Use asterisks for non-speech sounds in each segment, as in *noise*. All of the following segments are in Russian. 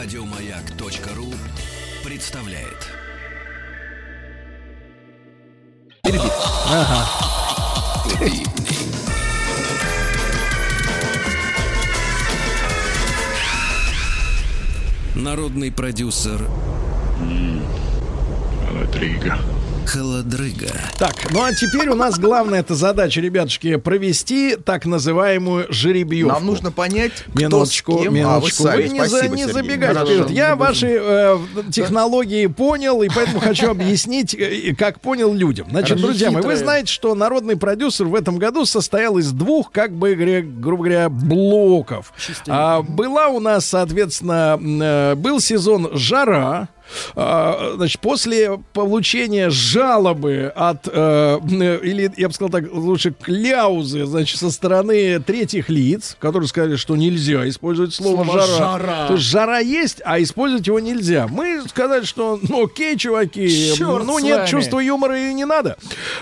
Радиомаяк.ру представляет. Народный продюсер Родриго. Холодрыга. Так, ну а теперь у нас главная эта задача, ребятушки, провести так называемую жеребьевку. Нам нужно понять, кто Минуточку, с кем. минуточку. А, вы, сами. Вы не, за- Спасибо, не Сергей. забегайте вперед. Я ваши э, технологии понял, и поэтому хочу объяснить, э, как понял людям. Значит, Хорошо. друзья мои, вы знаете, что народный продюсер в этом году состоял из двух, как бы, грубо говоря, блоков. А, была у нас, соответственно, э, был сезон «Жара», Значит, после получения жалобы от, э, или, я бы сказал так, лучше кляузы, значит, со стороны третьих лиц, которые сказали, что нельзя использовать слово, Слово жара. «жара». То есть жара есть, а использовать его нельзя. Мы сказали, что, ну, окей, чуваки, Чёрт ну, нет чувства юмора и не надо.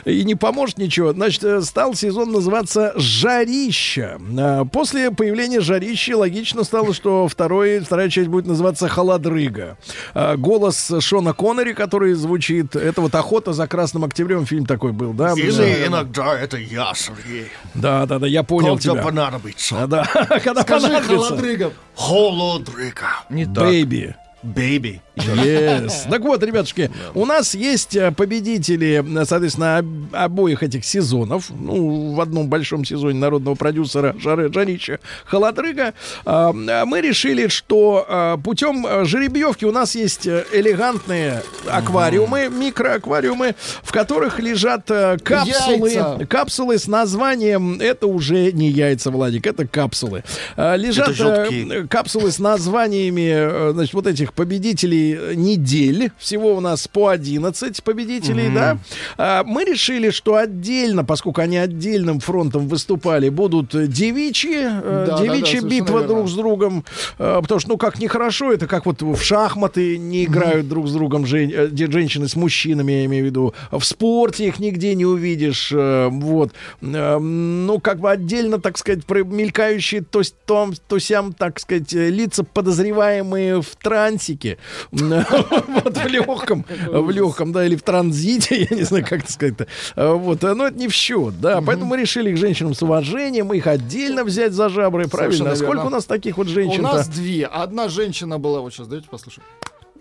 И не поможет ничего. Значит, э, стал сезон называться «Жарища». А, После появления «Жарища» логично стало, что второй, вторая часть будет называться «Холодрыга». А, Голос Шона Коннери, который звучит... Это вот «Охота за Красным Октябрем» фильм такой был, да? Или иногда это я, Сергей. Да, да, да, я понял Когда тебя. понадобится. А, Да, *laughs* когда Скажи, понадобится. холодрыгов. Холодрыга. Не Baby. Baby. Yes. Так вот, ребятушки, у нас есть э, победители, э, соответственно, об- обоих этих сезонов. Ну, в одном большом сезоне народного продюсера Жары Жарича Холодрыга. А, а Мы решили, что а, путем э, жеребьевки у нас есть э, элегантные аквариумы, микроаквариумы, в которых лежат э, капсулы, Яйца. капсулы с названием, это уже не яйца, Владик, это капсулы. Лежат э, капсулы с названиями, э, значит, вот этих победителей э, недель. Всего у нас по 11 победителей, да. А, Мы решили, что отдельно, поскольку они отдельным фронтом выступали, будут девичьи, э, Да, да, девичья да, битва совершенно друг верно. с другом. Э, Потому что, ну, как нехорошо, это как вот в шахматы не играют друг с другом жен- э, женщины с мужчинами, я имею в виду. В спорте их нигде не увидишь. Вот. Ну, как бы отдельно, так сказать, про- мелькающие то, то, то сям, так сказать, лица подозреваемые в трансике. *laughs* Вот в легком, в легком, да, или в транзите, *laughs* я не знаю, как это сказать-то. Э, Вот, э, но это не в счет, да. Поэтому мы решили к женщинам с уважением, их отдельно взять за жабры, правильно? А Сколько у нас таких вот У женщин-то? нас две. Одна женщина была, вот сейчас, дайте послушаем.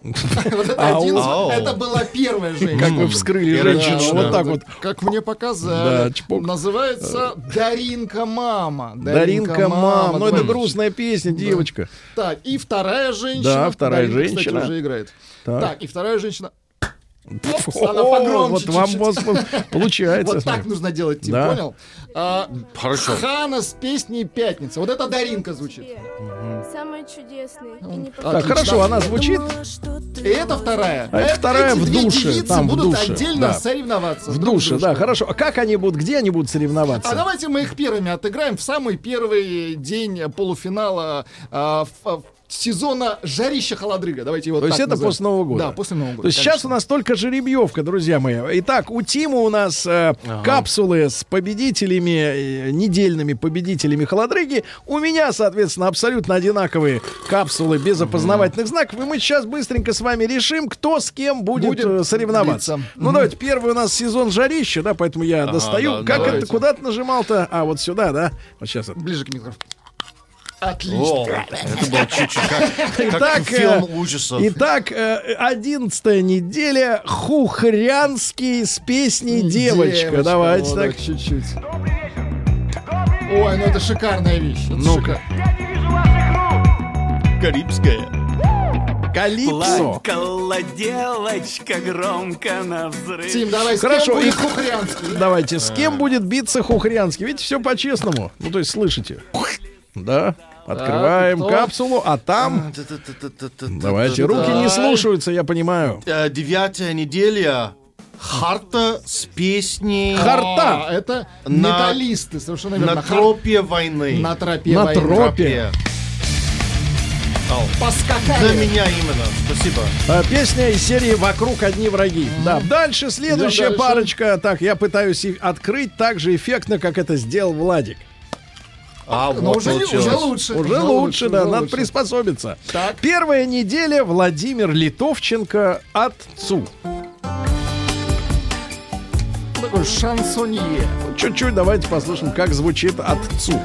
Вот это один, это была первая женщина. Как вы вскрыли женщину, вот так вот. Как мне Да, показали. Называется Даринка мама. Даринка, мам, ну это грустная песня, девочка. Так, и вторая женщина. Да, вторая женщина. уже играет. Так. И вторая женщина. О, она погромче вот вам получается. Вот так нужно делать, Да. понял? А, Хорошо. Хана с песней «Пятница». Вот это Даринка звучит. Самый чудесный. И не Так, хорошо, она звучит. И это вторая. А это Э, вторая эти в две душе, девицы там, в будут душе, отдельно да. соревноваться. В душе, да, хорошо. А как они будут, где они будут А соревноваться? давайте мы их первыми отыграем в самый первый день полуфинала а, в- в- сезона «Жарища холодрыга». Давайте его То есть так это назовем. после Нового года? Да, после Нового года. То есть сейчас конечно. у нас только жеребьевка, друзья мои. Итак, у Тима у нас э, капсулы с победителями, э, недельными победителями холодрыги. У меня, соответственно, абсолютно одинаковые капсулы без опознавательных знаков. И мы сейчас быстренько с вами решим, кто с кем будет, Будет э, соревноваться. длиться. Ну, давайте, первый у нас сезон жарища, да, поэтому я достаю. да, как давайте. это, куда ты нажимал-то? А, вот сюда, да? Вот сейчас. это. Ближе к микрофону. Отлично. О, это был чуть-чуть как, как Итак, фильм э, ужасов. Итак, одиннадцатая неделя. Хухрянский с песней «Девочка». Давайте вот так. чуть-чуть. Ой, ну это шикарная вещь. Ну-ка. Карибская. Калипсо. Плакала девочка громко на взрыв. Тим, давай, с Хорошо, кем будет и- Хухрянский? Давайте, с кем будет биться Хухрянский? Видите, все по-честному. Ну, то есть, слышите? Да. Открываем кто? капсулу, а там... Давайте, руки не слушаются, я понимаю. Э, Девятая неделя. Харта с песней Харта. А, это На- металлисты, совершенно верно. на Хар- тропе войны. На тропе На войны. тропе. За Поскакали. За меня именно. Спасибо. А, Песня из серии «Вокруг одни враги». Да, дальше следующая дальше. парочка. Так, я пытаюсь открыть так же эффектно, как это сделал Владик. А, Но вот уже, получилось. уже лучше. Уже лучше, да, уже надо лучше. приспособиться. Так. Первая неделя Владимир Литовченко отцу. Такой шансонье. Чуть-чуть давайте послушаем, как звучит отцу.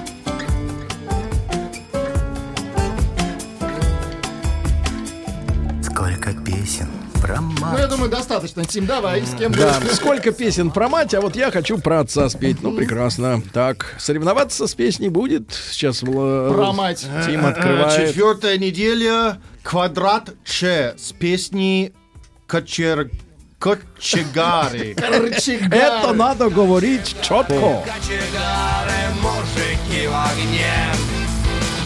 Про Ну, мать я думаю, достаточно. Тим, давай, с кем Да, сколько песен про мать, а вот я хочу про отца спеть. Ну, прекрасно. Так, соревноваться с песней будет. Сейчас Про мать. Тим Э, открывает. Четвертая неделя. Квадрат Ч с песней Кочер... Кочегары. Рычагары. Это надо говорить четко. Кочегары, мужики в огне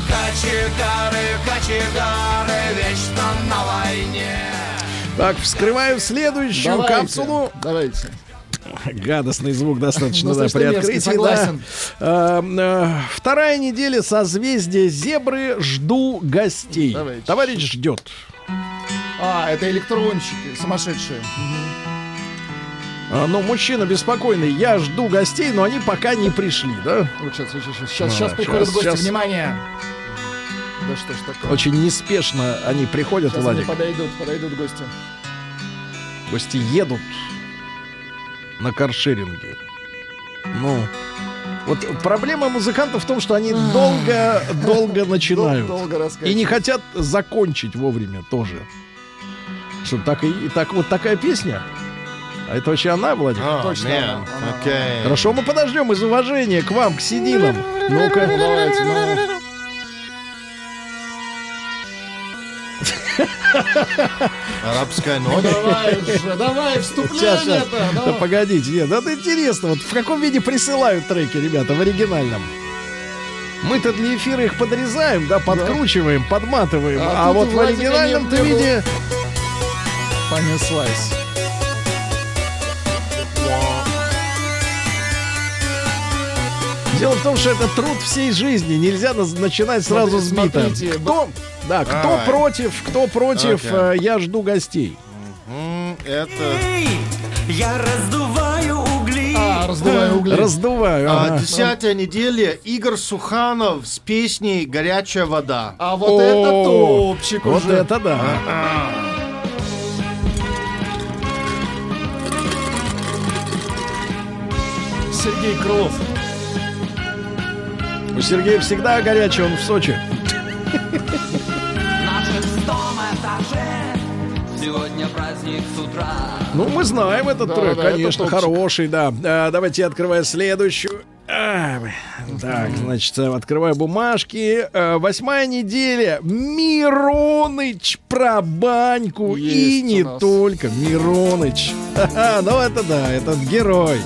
Кочегары, кочегары, вечно на войне Так, вскрываю следующую Давайте, капсулу. Давайте. Гадостный звук достаточно, да, Достаточно при открытии. Да. Э, э, Вторая неделя созвездия зебры. Жду гостей. Давайте. Товарищ ждет. А, это электронщики, сумасшедшие. А, Ну, мужчина беспокойный. Я жду гостей, но они пока не пришли, да? Вот сейчас, сейчас, сейчас, сейчас, А, сейчас приходят щас, гости, щас. внимание. Да что ж такое? Очень неспешно они приходят, Сейчас они Владик. подойдут, подойдут гости. Гости едут на каршеринге. Ну, вот проблема музыкантов в том, что они долго-долго начинают. Дол- Долго И не хотят закончить вовремя тоже. Что так и и так вот такая песня? А это вообще она, Владик? А, Точно man, она, окей. Хорошо, мы подождем из уважения к вам, к сединам. Ну-ка. Ну, давайте, ну. Арабская ночь. давай давай, вступление Да погодите, нет, это интересно. Вот в каком виде присылают треки, ребята, в оригинальном? Мы-то для эфира их подрезаем, да, подкручиваем, подматываем. А А, вот в оригинальном-то виде... Понеслась. Дело в том, что это труд всей жизни. Нельзя начинать сразу с бита. Кто, да, кто Давай. против, кто против, Окей. э, я жду гостей. Это... Эй, я раздуваю угли А, раздуваю *laughs* угли. Раздуваю. а, ага. Десятая неделя. Игорь Суханов с песней «Горячая вода». А вот это О, топчик Вот уже. это да. Сергей Крылов. У Сергея всегда горячий, он в Сочи. На шестом этаже Сегодня праздник с утра Ну, мы знаем этот Да, трек, да, это конечно, топчик. хороший, да. А, давайте я открываю следующую. А, так, значит, открываю бумажки. Э, Восьмая неделя. Мироныч про баньку. И Есть не у нас. только. Мироныч. Ха-ха, *laughs* ну, это да, этот герой.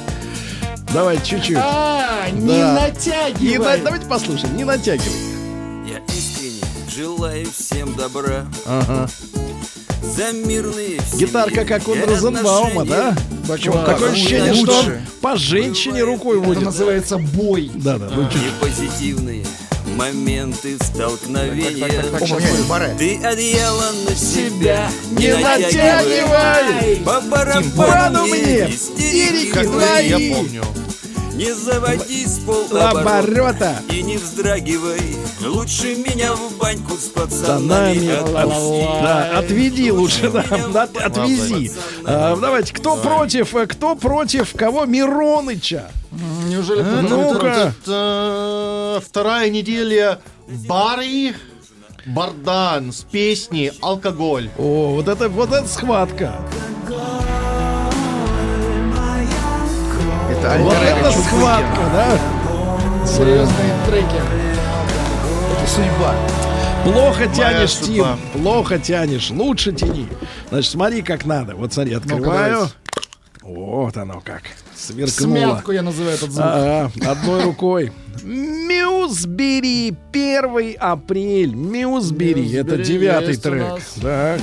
Давайте чуть-чуть. А, не Да. Не натягивай. на- давайте послушаем, не натягивай. Я искренне желаю всем добра Ага. За мирные Гитарка как у Розенбаума, да? класс. такое ощущение, что он Лучше. по женщине рукой Это водит. называется бой. Да, да, ну чуть. И позитивные моменты столкновения. Ты одеяло на себя Не натягивай! По барабану мне! Истерики твои! я помню. Не заводи с полоборота Оборота! И не вздрагивай Лучше меня в баньку с Пацанами пацанами отпусти. Да, отведи лучше, да, от- отвези. А, давайте, кто против, э, кто против кого? Мироныча. Неужели ты Ну-ка. Это вторая неделя. Барри Бардан с песней «Алкоголь». О, вот это, вот это схватка. Это Вот это схватка, да? серьезные треки? судьба. Плохо тянешь, судьба. Тим. Плохо тянешь. Лучше тяни. Значит, смотри, как надо. Вот смотри, открываю. Вот оно как. Сверкнуло. Смятку я называю этот звук. Ага, одной рукой. Мюзбери, 1 апрель. Мюзбери, это девятый трек. Так.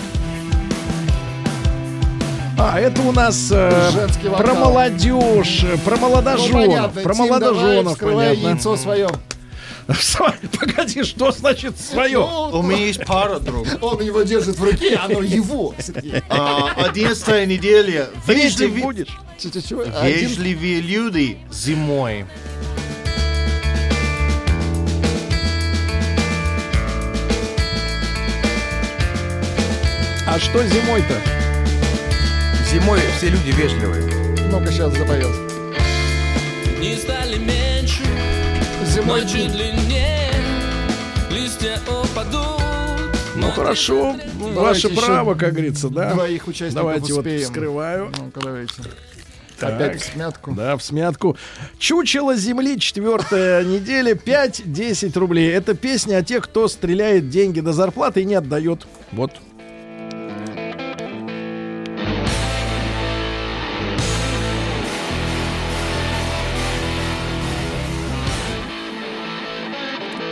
А, это у нас э, про молодежь, э, про Ну, молодоженов. понятно. про Тим, давай, молодоженов, вскрывай понятно. яйцо свое. Погоди, что значит свое? Ну, у меня есть пара друг. Он его держит в руке, оно его, а, Одиннадцатая неделя. Если будешь. Если люди зимой. А что зимой-то? Зимой все люди вежливые. Много сейчас запоет. Не стали меня Зимой ночи длиннее, листья упадут. Ну хорошо, Давайте ваше право, как говорится, да. Двоих участников Давайте вот успеем. вскрываю. Ну-ка, давайте. Так. Опять в смятку. Да, в смятку. Чучело земли, четвертая *laughs* неделя, 5-10 рублей. Это песня о тех, кто стреляет деньги до зарплаты и не отдает. Вот.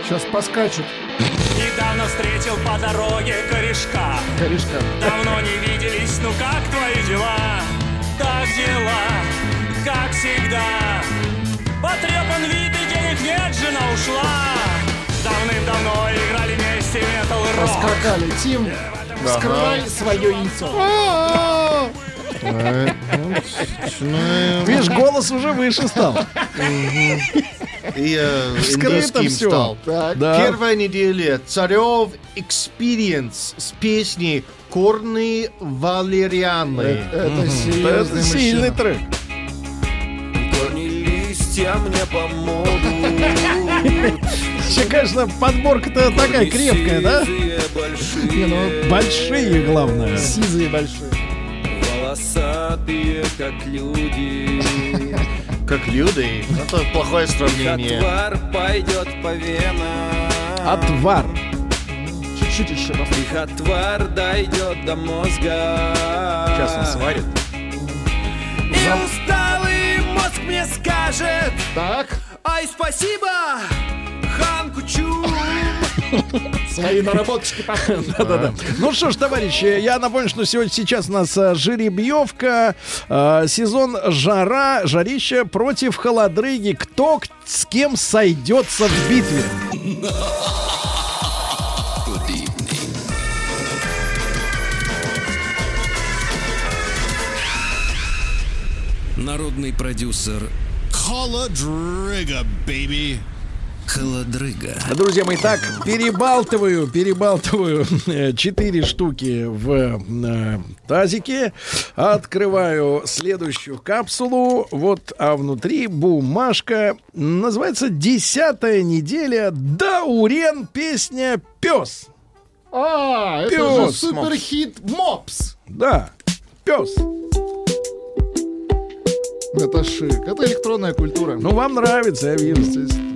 Сейчас поскачут. Недавно встретил по дороге корешка Корешка. Давно не виделись, ну как твои дела? Так дела, как всегда Потрепан вид и денег нет, жена ушла Давным-давно играли вместе метал рок Поскакали. Тим, вскрывай свое яйцо. Видишь, голос уже выше стал. И э, Вскрыто индийским всё. стал. Так. Да. Первая неделя Царев Experience с песней Корны Валерианы. Это Это серьезный сильный мужчина. трек. Корни листья мне помогут. Вообще, конечно, подборка-то такая крепкая, да? Не, ну, Большие, главное. сизые большие. Волосатые, как люди. *laughs* Как люди. Это плохое сравнение. Отвар пойдет по венам. Отвар. Чуть-чуть еще поставь. Их отвар дойдет до мозга. Сейчас он сварит. И усталый мозг мне скажет, Так, ай, спасибо. Свои наработочки пошли. *laughs* Да-да-да. Ну что ж, товарищи, я напомню, что сегодня сейчас у нас а, жеребьевка, а, сезон жара, жарища против холодрыги. Кто к- с кем сойдется в битве? Народный продюсер Холодрыга, baby. Холодрыга. Друзья мои, так, перебалтываю, перебалтываю э, четыре штуки в э, тазике. Открываю следующую капсулу. Вот, а внутри бумажка. Называется «Десятая неделя. Даурен. Песня «Пес». А, это же суперхит Мопс. Да, пес. Это шик. Это электронная культура. Ну, вам нравится, я вижу.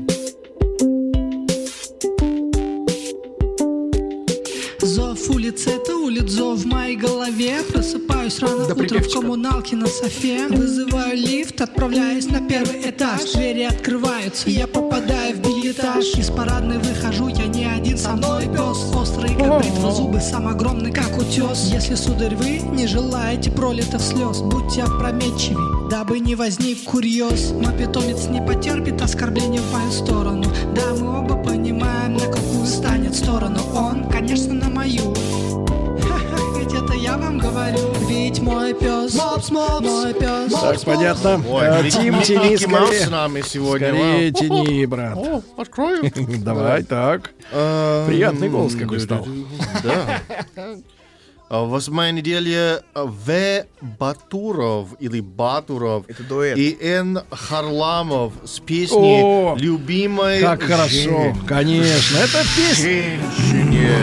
Улиц это улиц, зов в моей голове. Просыпаюсь рано Да утром в коммуналке на софе. Вызываю лифт, отправляюсь на первый этаж. Двери открываются, я попадаю в бельетаж Из парадной выхожу, я один, со мной пес Острый как бритва, зубы сам огромный как утес. Если, сударь, вы не желаете пролитых слез Будьте опрометчивей, дабы не возник курьез. Мой питомец не потерпит оскорбления в мою сторону. Да, мы оба понимаем, на какую станет сторону. Он, конечно, на мою я вам говорю Ведь мой пес Мопс, мопс Мой пес Так, понятно. Ой, Тим, тяни Маус с скорее. нами сегодня. Скорее тяни, брат. О, открою. *laughs* Давай, так. Приятный голос какой стал. *laughs* Да. А, Восьмая неделя а, В. Батуров или Батуров Это дуэт. и Н. Харламов с песней О, «Любимой Как хорошо. жен- Конечно, это песня. женщине».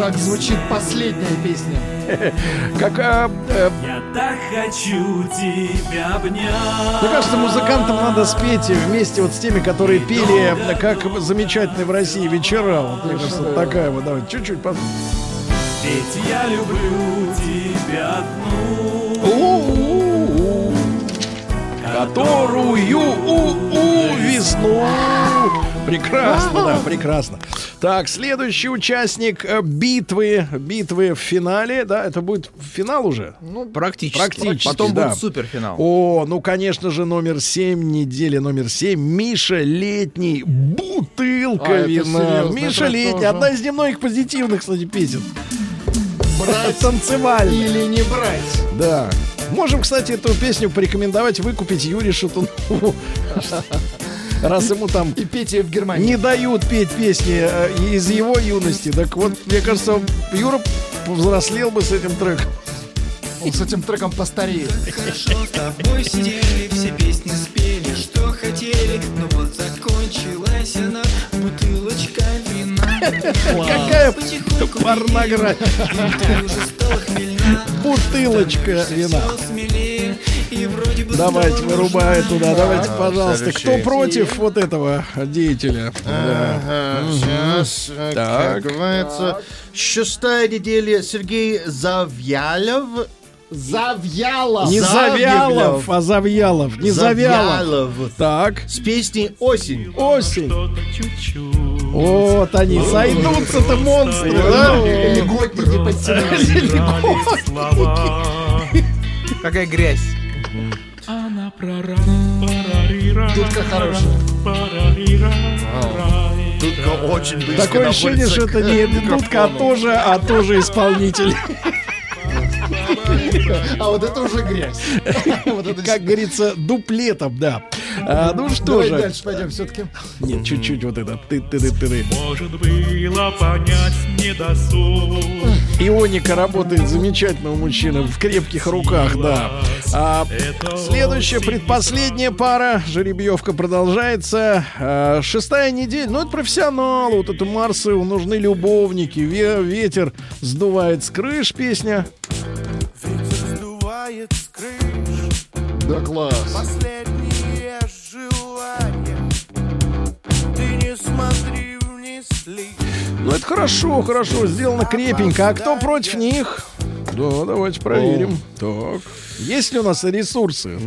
Так звучит последняя песня. *laughs* Как, а, э, Я так хочу тебя обнять мне кажется, музыкантам надо спеть вместе вот с теми, которые пели, как замечательные в России вечера. Вот, мне кажется, вот такая вот. Давай, чуть-чуть. пос- Ведь я люблю тебя одну Которую у весну. Прекрасно, да, прекрасно. Так, следующий участник э, битвы, битвы в финале, да, это будет финал уже? Практически. Практически, Потом да. будет суперфинал. О, ну, конечно же, номер 7, неделя номер 7. Миша Летний, бутылка А, вина. Миша Летний, тоже. одна из немногих позитивных, кстати, песен. Брать Танцевальная. или не брать. Да. Можем, кстати, эту песню порекомендовать выкупить Юрию Шатунову. *laughs* Раз ему там И Петя в Германии. не дают петь песни э, из его юности, так вот, мне кажется, Юра повзрослел бы с этим треком. Он с этим треком постареет. Хорошо с тобой сидели, все песни спели, что хотели, но вот закончилась она, бутылочка вина. *laughs* Какая порнография. ты уже стала хмельна. Бутылочка вина. Давайте, вырубай туда, давайте, пожалуйста. Кто против вот этого деятеля? Сейчас, э, Так. как говорится, шестая неделя Сергей Завьялов. Завьялов. Не Завьялов, а Завьялов. Не Завьялов. Завьялов. Так, С песней «Осень». осень. Вот они, сойдутся-то монстры, да? Льготники подтянулись. Какая грязь. Дудка хорошая. Дудка очень близко Такое ощущение, что это не дудка, а тоже, а тоже исполнитель. *laughs* А вот это уже грязь. *laughs* Вот это Как говорится, дуплетом, да. А, ну что Давай же. дальше пойдем все-таки. Нет, чуть-чуть вот это. Ты, ты, ты, ты. Может было понять недосуг Ионика работает замечательно у мужчины в крепких руках, да. А, следующая, предпоследняя пара. Жеребьевка продолжается. А, шестая неделя. Ну, это профессионалы. Вот это Марсы, нужны любовники. Ве- ветер сдувает с крыш песня. Сдувает с крыш Да класс. Последние Ну, это хорошо, хорошо. Сделано крепенько. А кто против них? Да, давайте проверим. Так. Есть ли у нас ресурсы?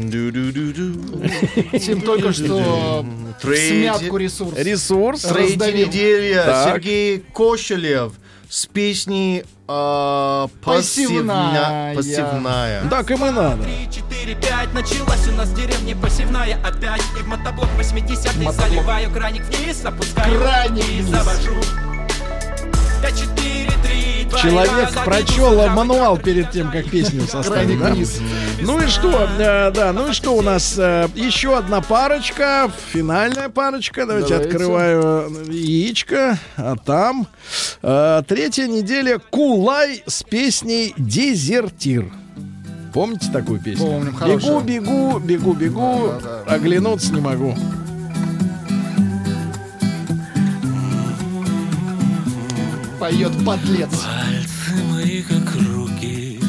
Тим только что смятку ресурс. Ресурс. Раздавил. неделя. Сергей Кошелев с песней э, Пассивная. «Пассивна- «Пассивная». Так им и надо. 4-5 Началась у нас в деревне посевная опять И в мотоблок 80 заливаю краник вниз Опускаю Краник и завожу 5, 4, 3, 2, Человек прочел мануал перед тем, как песню составить. Да? вниз. Ну и что? э, да, ну и что у нас? э, еще одна парочка, финальная парочка. Давайте, Давайте. открываю э, яичко. А там третья неделя Кулай с песней Дезертир. Помните такую песню? Помним, бегу, бегу, бегу, бегу, оглянуться не могу. Поет подлец. Пальцы мои как руки,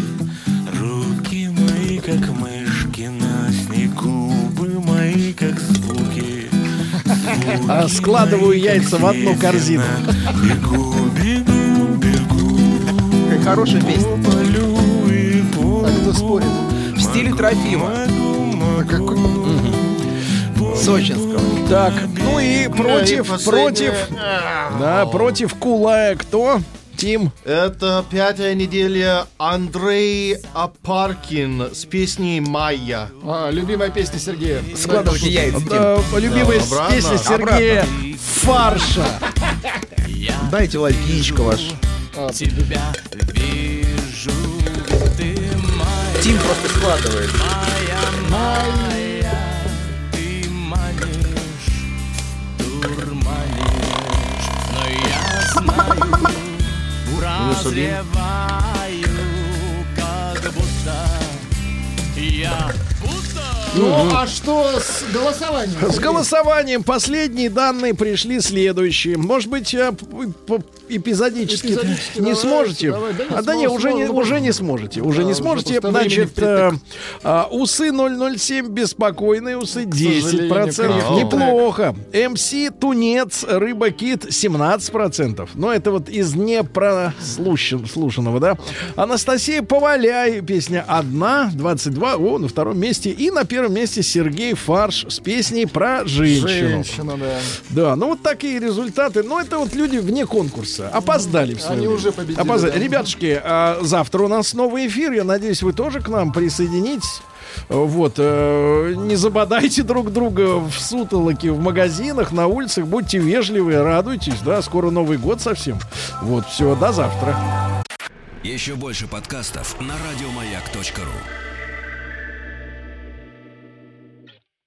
руки мои как мышки на снегу, губы мои как звуки. А складываю яйца в одну корзину. Бегу, бегу, бегу, Какая хорошая песня. полю и А кто спорит? В стиле Трофима. А какой- Сочинского. Так, ну и против, и последняя. против, да, против Кулая кто? Тим. Это пятая неделя Андрей Апаркин с песней «Майя». А, любимая песня Сергея. Складывайте яйца. Да, любимая Да, обратно. песня Сергея Фарша. Дайте лайк, яичко ваш. тебя вижу, ты моя, Тим просто складывает. моя, ты будто Ну, а что с голосованием? С голосованием последние данные пришли следующие. Может быть, эпизодически, Эпизодически не давайте, сможете? давай. Да а, да не, уже не, уже не сможете. Уже Да, не сможете. Значит, э, а, усы 007 беспокойные, усы 10%. сожалению, Неплохо. МС Тунец, рыба кит 17%. Но это вот из непрослушанного, да. Анастасия Поваляй, песня одна, 22, о, на втором месте. И на первом месте Сергей Фарш с песней про женщину. Женщина, да. Да, ну вот такие результаты. Но это вот люди вне конкурса. Опоздали в свое Они время. уже победили, Опоздали. да. Ребятушки, а завтра у нас новый эфир. Я надеюсь, вы тоже к нам присоединитесь. Вот, э, не забодайте друг друга в сутолоке, в магазинах, на улицах. Будьте вежливы, радуйтесь, да, скоро Новый год совсем. Вот, все, до завтра. Еще больше подкастов на радиомаяк.ру.